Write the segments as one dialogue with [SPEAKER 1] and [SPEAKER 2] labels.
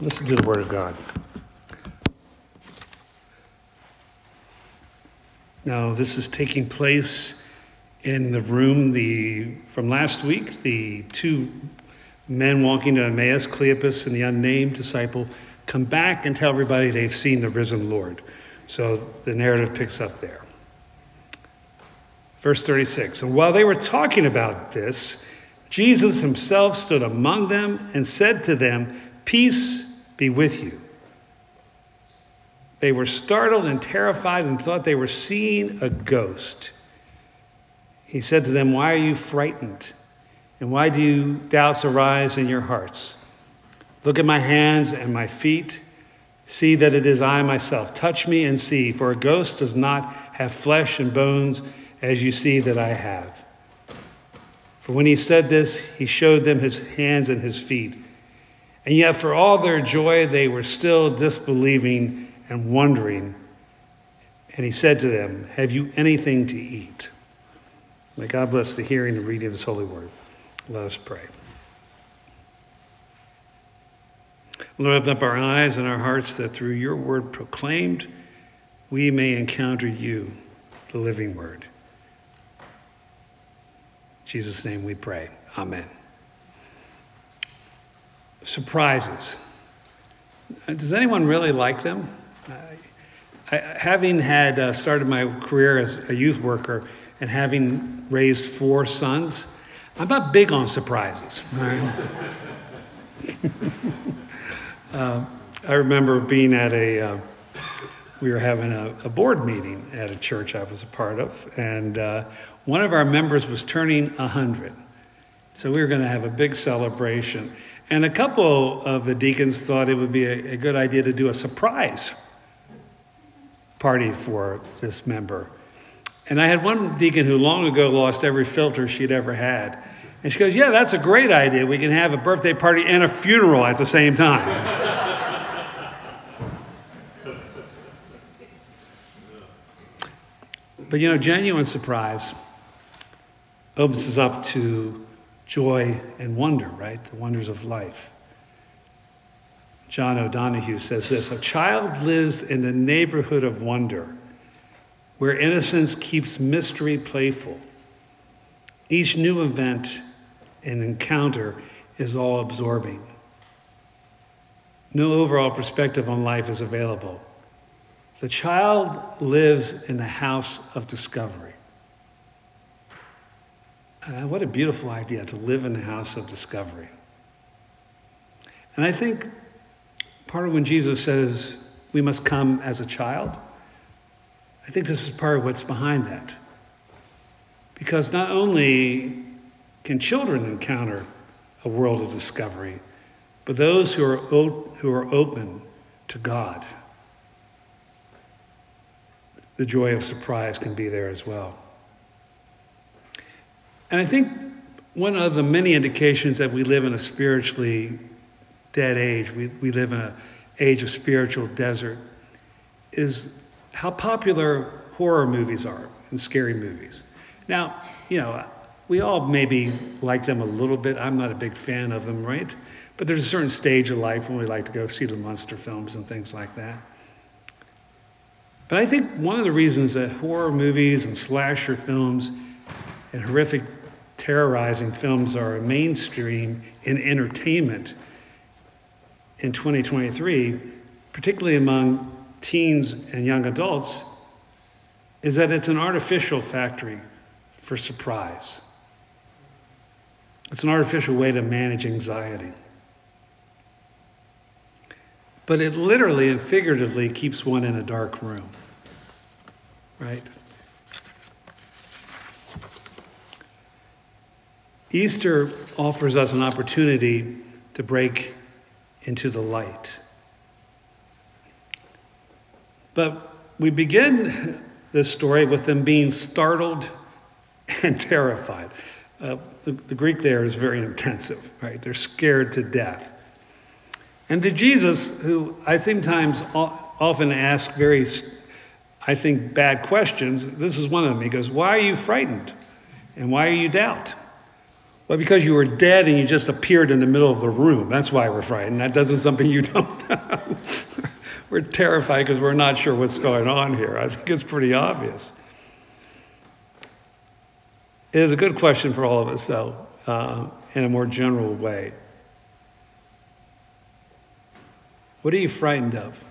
[SPEAKER 1] Listen to the Word of God. Now, this is taking place in the room the, from last week. The two men walking to Emmaus, Cleopas and the unnamed disciple, come back and tell everybody they've seen the risen Lord. So the narrative picks up there. Verse 36 And while they were talking about this, Jesus himself stood among them and said to them, Peace be with you. They were startled and terrified and thought they were seeing a ghost. He said to them, Why are you frightened? And why do you doubts arise in your hearts? Look at my hands and my feet. See that it is I myself. Touch me and see, for a ghost does not have flesh and bones as you see that I have. For when he said this, he showed them his hands and his feet. And yet, for all their joy, they were still disbelieving and wondering. And he said to them, Have you anything to eat? May God bless the hearing and reading of his holy word. Let us pray. Lord, open up our eyes and our hearts that through your word proclaimed, we may encounter you, the living word. In Jesus' name we pray. Amen. Surprises. Does anyone really like them? I, having had uh, started my career as a youth worker and having raised four sons, I'm not big on surprises. Right? uh, I remember being at a, uh, we were having a, a, board meeting at a church I was a part of, and uh, one of our members was turning 100. So we were going to have a big celebration. And a couple of the deacons thought it would be a, a good idea to do a surprise party for this member. And I had one deacon who long ago lost every filter she'd ever had. And she goes, Yeah, that's a great idea. We can have a birthday party and a funeral at the same time. but you know, genuine surprise opens us up to joy and wonder, right? The wonders of life. John O'Donohue says this A child lives in the neighborhood of wonder where innocence keeps mystery playful. Each new event and encounter is all absorbing. No overall perspective on life is available. The child lives in the house of discovery. Uh, what a beautiful idea to live in the house of discovery. And I think part of when Jesus says we must come as a child, I think this is part of what's behind that. Because not only can children encounter a world of discovery, but those who are, o- who are open to God, the joy of surprise can be there as well. And I think one of the many indications that we live in a spiritually dead age, we, we live in an age of spiritual desert, is how popular horror movies are and scary movies. Now, you know, we all maybe like them a little bit. I'm not a big fan of them, right? But there's a certain stage of life when we like to go see the monster films and things like that. But I think one of the reasons that horror movies and slasher films and horrific terrorizing films are mainstream in entertainment in 2023, particularly among teens and young adults is that it's an artificial factory for surprise. It's an artificial way to manage anxiety. But it literally and figuratively keeps one in a dark room, right? Easter offers us an opportunity to break into the light. But we begin this story with them being startled and terrified. Uh, the, the Greek there is very intensive, right? They're scared to death. And to Jesus, who I think times often asks very, I think, bad questions, this is one of them. He goes, Why are you frightened? And why are you doubt? Well, because you were dead and you just appeared in the middle of the room. That's why we're frightened. That doesn't something you don't know. we're terrified because we're not sure what's going on here. I think it's pretty obvious. It is a good question for all of us, though, uh, in a more general way. What are you frightened of?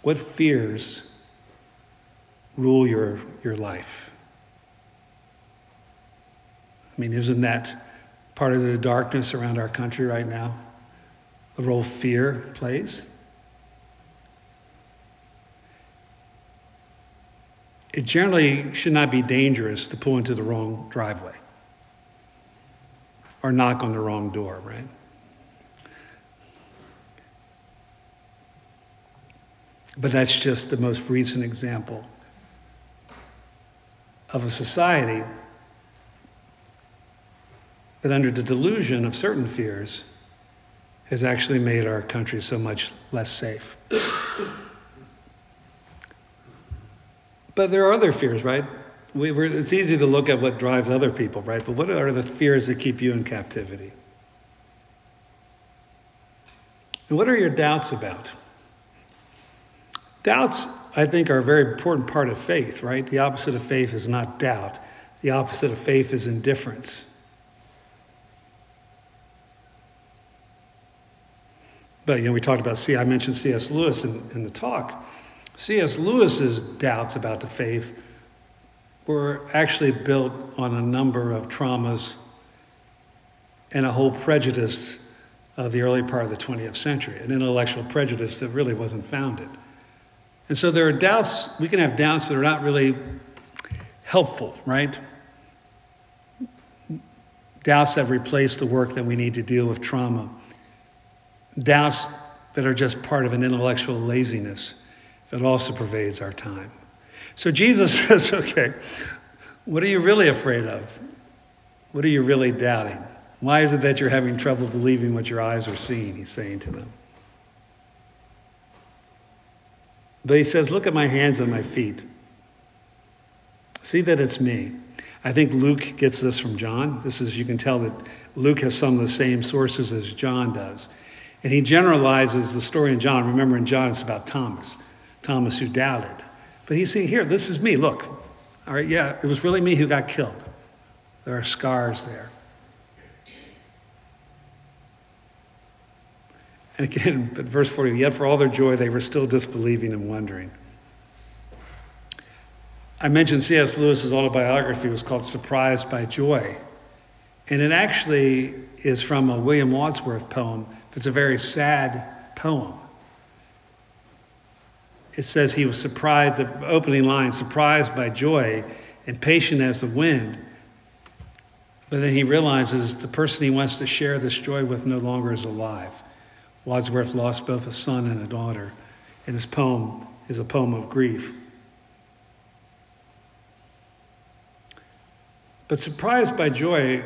[SPEAKER 1] What fears rule your, your life? I mean, isn't that part of the darkness around our country right now? The role fear plays? It generally should not be dangerous to pull into the wrong driveway or knock on the wrong door, right? But that's just the most recent example of a society that, under the delusion of certain fears, has actually made our country so much less safe. but there are other fears, right? We, it's easy to look at what drives other people, right? But what are the fears that keep you in captivity? And what are your doubts about? Doubts, I think, are a very important part of faith, right? The opposite of faith is not doubt, the opposite of faith is indifference. But, you know, we talked about, see, I mentioned C.S. Lewis in, in the talk. C.S. Lewis's doubts about the faith were actually built on a number of traumas and a whole prejudice of the early part of the 20th century, an intellectual prejudice that really wasn't founded. And so there are doubts, we can have doubts that are not really helpful, right? Doubts that replace the work that we need to deal with trauma. Doubts that are just part of an intellectual laziness that also pervades our time. So Jesus says, okay, what are you really afraid of? What are you really doubting? Why is it that you're having trouble believing what your eyes are seeing? He's saying to them. But he says, Look at my hands and my feet. See that it's me. I think Luke gets this from John. This is, you can tell that Luke has some of the same sources as John does. And he generalizes the story in John. Remember, in John, it's about Thomas, Thomas who doubted. But he's saying, Here, this is me. Look. All right, yeah, it was really me who got killed. There are scars there. And again, but verse 40, yet for all their joy, they were still disbelieving and wondering. I mentioned C.S. Lewis's autobiography was called Surprised by Joy. And it actually is from a William Wordsworth poem. It's a very sad poem. It says he was surprised, the opening line, surprised by joy and patient as the wind. But then he realizes the person he wants to share this joy with no longer is alive. Wordsworth lost both a son and a daughter, and his poem is a poem of grief. But surprised by joy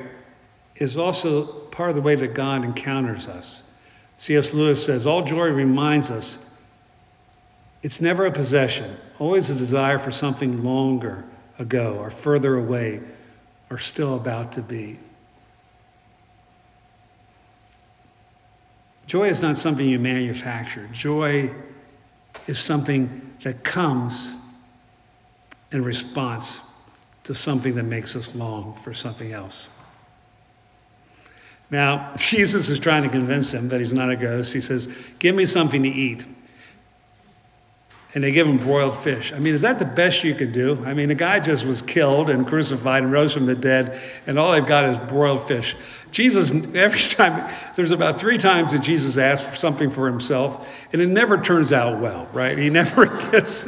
[SPEAKER 1] is also part of the way that God encounters us. C.S. Lewis says, All joy reminds us it's never a possession, always a desire for something longer ago or further away or still about to be. Joy is not something you manufacture. Joy is something that comes in response to something that makes us long for something else. Now, Jesus is trying to convince him that he's not a ghost. He says, Give me something to eat and they give him broiled fish. I mean, is that the best you could do? I mean, the guy just was killed and crucified and rose from the dead, and all they've got is broiled fish. Jesus, every time, there's about three times that Jesus asks for something for himself, and it never turns out well, right? He never gets,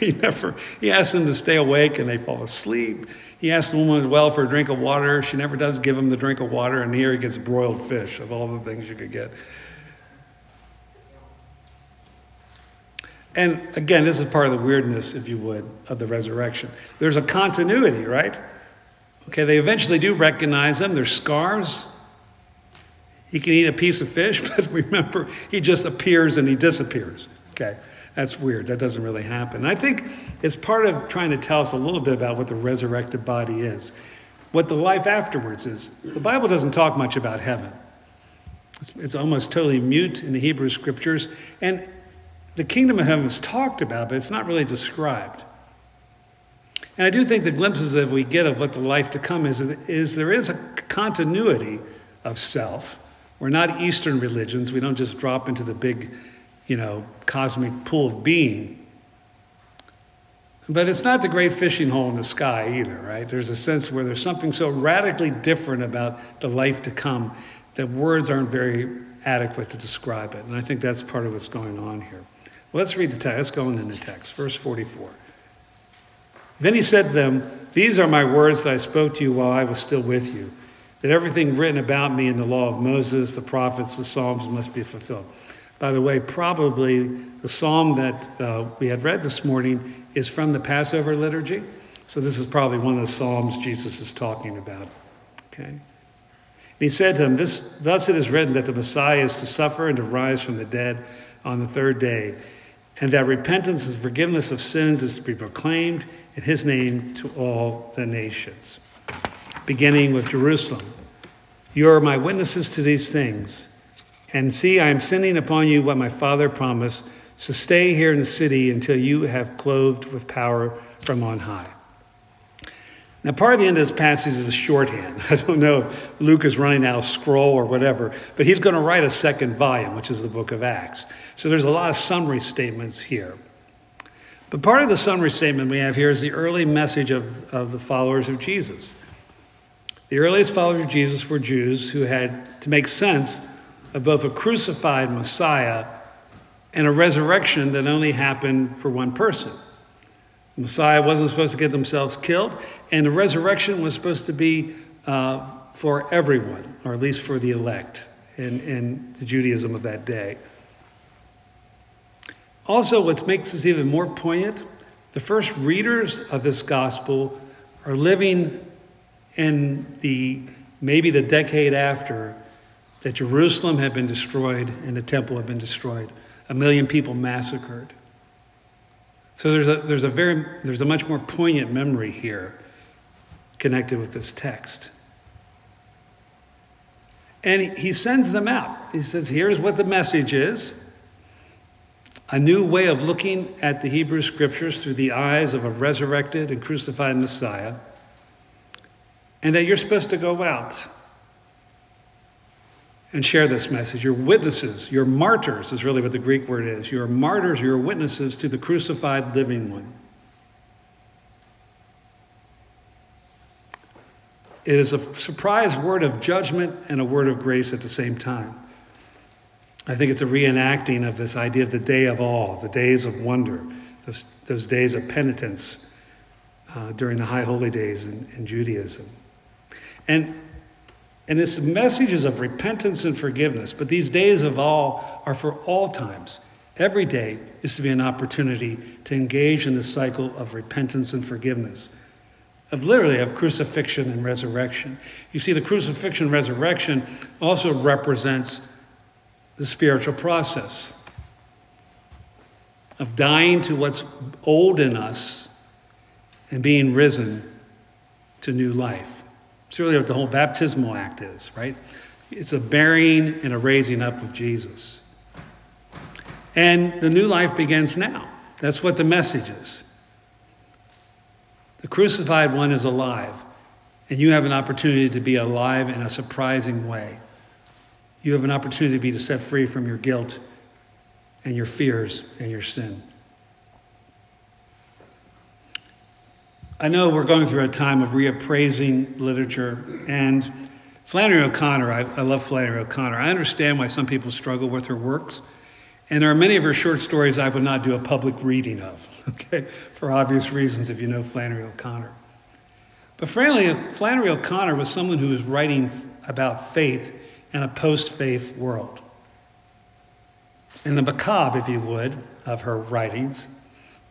[SPEAKER 1] he never, he asks them to stay awake and they fall asleep. He asks the woman as well for a drink of water. She never does give him the drink of water, and here he gets broiled fish of all the things you could get. And again, this is part of the weirdness, if you would, of the resurrection. There's a continuity, right? Okay, they eventually do recognize them. There's scars. He can eat a piece of fish, but remember, he just appears and he disappears. Okay, that's weird. That doesn't really happen. I think it's part of trying to tell us a little bit about what the resurrected body is. what the life afterwards is. The Bible doesn't talk much about heaven. It's, it's almost totally mute in the Hebrew scriptures. And the kingdom of heaven is talked about, but it's not really described. And I do think the glimpses that we get of what the life to come is, is there is a continuity of self. We're not Eastern religions. We don't just drop into the big, you know, cosmic pool of being. But it's not the great fishing hole in the sky either, right? There's a sense where there's something so radically different about the life to come that words aren't very adequate to describe it. And I think that's part of what's going on here. Well, let's read the text. Let's go into the text. Verse 44. Then he said to them, These are my words that I spoke to you while I was still with you, that everything written about me in the law of Moses, the prophets, the Psalms must be fulfilled. By the way, probably the psalm that uh, we had read this morning is from the Passover liturgy. So this is probably one of the psalms Jesus is talking about. Okay? And he said to him, this, Thus it is written that the Messiah is to suffer and to rise from the dead on the third day, and that repentance and forgiveness of sins is to be proclaimed in his name to all the nations. Beginning with Jerusalem. You are my witnesses to these things. And see, I am sending upon you what my Father promised. So stay here in the city until you have clothed with power from on high. Now, part of the end of this passage is a shorthand. I don't know if Luke is running out of scroll or whatever, but he's going to write a second volume, which is the book of Acts. So there's a lot of summary statements here. But part of the summary statement we have here is the early message of, of the followers of Jesus. The earliest followers of Jesus were Jews who had to make sense of both a crucified Messiah and a resurrection that only happened for one person. The Messiah wasn't supposed to get themselves killed, and the resurrection was supposed to be uh, for everyone, or at least for the elect in, in the Judaism of that day. Also, what makes this even more poignant, the first readers of this gospel are living in the maybe the decade after that Jerusalem had been destroyed and the temple had been destroyed, a million people massacred. So there's a, there's a very there's a much more poignant memory here connected with this text. And he sends them out. He says, here's what the message is. A new way of looking at the Hebrew scriptures through the eyes of a resurrected and crucified Messiah. And that you're supposed to go out and share this message. You're witnesses, you're martyrs, is really what the Greek word is. You're martyrs, you're witnesses to the crucified living one. It is a surprise word of judgment and a word of grace at the same time. I think it's a reenacting of this idea of the day of awe, the days of wonder, those, those days of penitence uh, during the high holy days in, in Judaism. And and it's messages of repentance and forgiveness. But these days of awe are for all times. Every day is to be an opportunity to engage in the cycle of repentance and forgiveness, of literally of crucifixion and resurrection. You see, the crucifixion and resurrection also represents the spiritual process of dying to what's old in us and being risen to new life. It's really what the whole baptismal act is, right? It's a burying and a raising up of Jesus. And the new life begins now. That's what the message is. The crucified one is alive, and you have an opportunity to be alive in a surprising way. You have an opportunity to be set free from your guilt and your fears and your sin. I know we're going through a time of reappraising literature, and Flannery O'Connor, I, I, love Flannery O'Connor. I understand why some people struggle with her works, and there are many of her short stories I would not do a public reading of, okay, for obvious reasons if you know Flannery O'Connor. But Flannery, Flannery O'Connor was someone who was writing about faith in a post faith world. In the macabre, if you would, of her writings,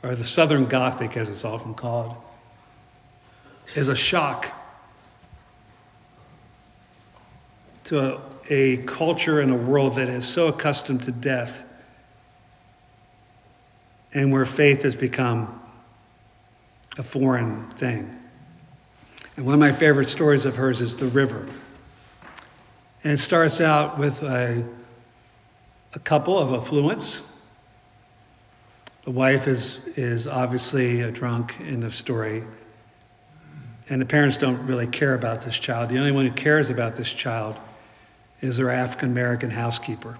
[SPEAKER 1] or the Southern Gothic as it's often called, is a shock to a, a culture and a world that is so accustomed to death and where faith has become a foreign thing. And one of my favorite stories of hers is The River. And it starts out with a, a couple of affluence. The wife is, is obviously a drunk in the story. And the parents don't really care about this child. The only one who cares about this child is their African American housekeeper.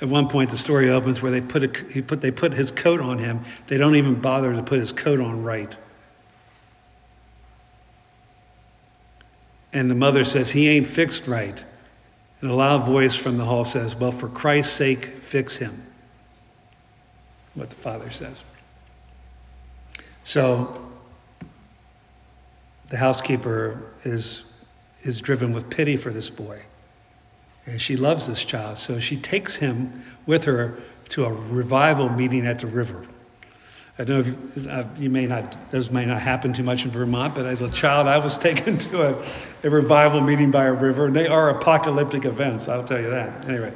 [SPEAKER 1] At one point, the story opens where they put, a, he put, they put his coat on him. They don't even bother to put his coat on right. And the mother says, He ain't fixed right. And a loud voice from the hall says, Well, for Christ's sake, fix him. What the father says. So the housekeeper is, is driven with pity for this boy. And she loves this child. So she takes him with her to a revival meeting at the river. I know if uh, you may not, those may not happen too much in Vermont, but as a child, I was taken to a, a revival meeting by a river, and they are apocalyptic events, I'll tell you that. Anyway.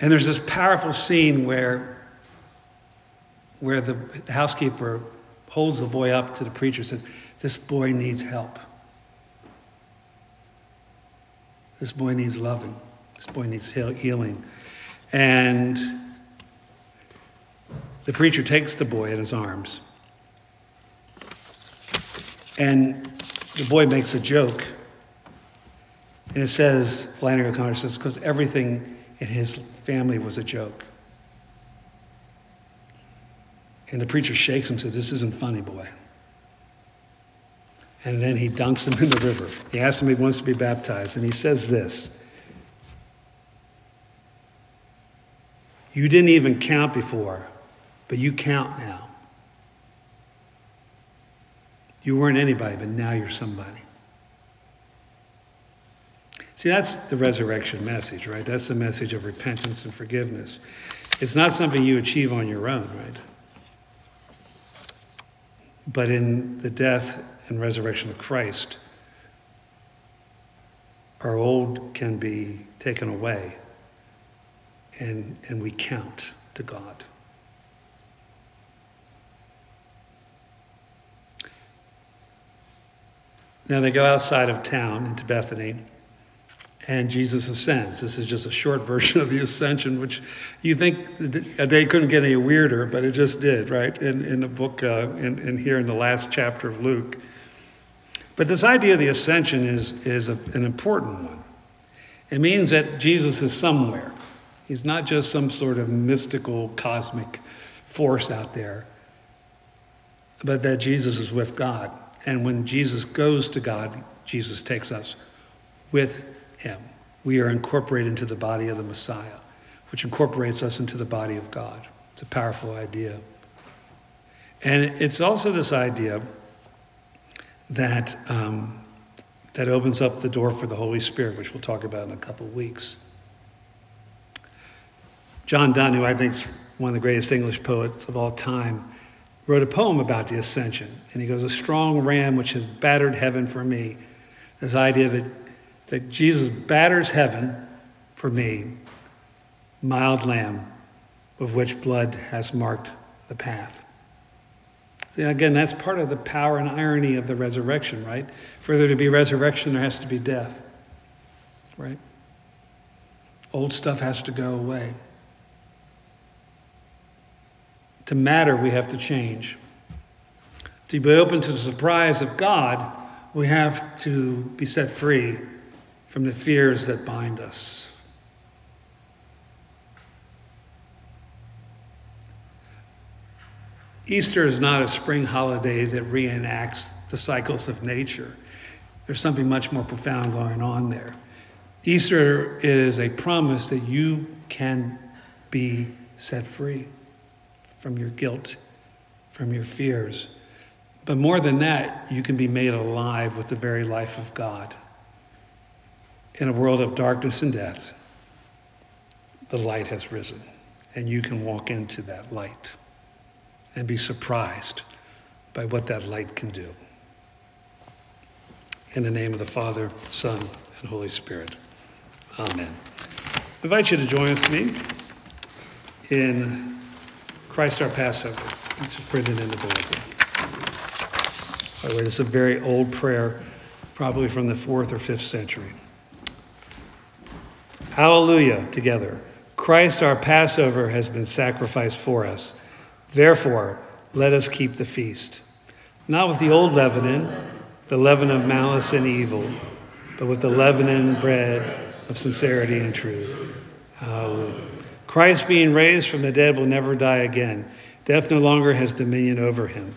[SPEAKER 1] And there's this powerful scene where, where the housekeeper holds the boy up to the preacher says, This boy needs help. This boy needs loving. This boy needs healing. And the preacher takes the boy in his arms. And the boy makes a joke. And it says, Flannery O'Connor says, because everything in his family was a joke. And the preacher shakes him and says, This isn't funny, boy. And then he dunks him in the river. He asks him if he wants to be baptized. And he says this You didn't even count before, but you count now. You weren't anybody, but now you're somebody. See, that's the resurrection message, right? That's the message of repentance and forgiveness. It's not something you achieve on your own, right? But in the death and resurrection of Christ, our old can be taken away and, and we count to God. Now they go outside of town into Bethany, and Jesus ascends. This is just a short version of the ascension, which you think a day couldn't get any weirder, but it just did, right? In, in the book, uh, in, in here in the last chapter of Luke. But this idea of the ascension is, is a, an important one. It means that Jesus is somewhere. He's not just some sort of mystical cosmic force out there, but that Jesus is with God. And when Jesus goes to God, Jesus takes us with him. We are incorporated into the body of the Messiah, which incorporates us into the body of God. It's a powerful idea. And it's also this idea that, um, that opens up the door for the Holy Spirit, which we'll talk about in a couple of weeks. John Donne, who I think is one of the greatest English poets of all time, wrote a poem about the ascension. And he goes, A strong ram which has battered heaven for me. This idea that, that Jesus batters heaven for me, mild lamb, of which blood has marked the path. Again, that's part of the power and irony of the resurrection, right? For there to be resurrection, there has to be death, right? Old stuff has to go away. To matter, we have to change. To be open to the surprise of God, we have to be set free from the fears that bind us. Easter is not a spring holiday that reenacts the cycles of nature. There's something much more profound going on there. Easter is a promise that you can be set free from your guilt, from your fears. But more than that, you can be made alive with the very life of God. In a world of darkness and death, the light has risen, and you can walk into that light and be surprised by what that light can do. In the name of the Father, Son, and Holy Spirit. Amen. I invite you to join with me in Christ our Passover. It's printed in the bulletin. By the way, this is a very old prayer, probably from the fourth or fifth century. Hallelujah, together. Christ, our Passover, has been sacrificed for us. Therefore, let us keep the feast. Not with the old leaven, the leaven of malice and evil, but with the leaven bread of sincerity and truth. Hallelujah. Christ, being raised from the dead, will never die again. Death no longer has dominion over him.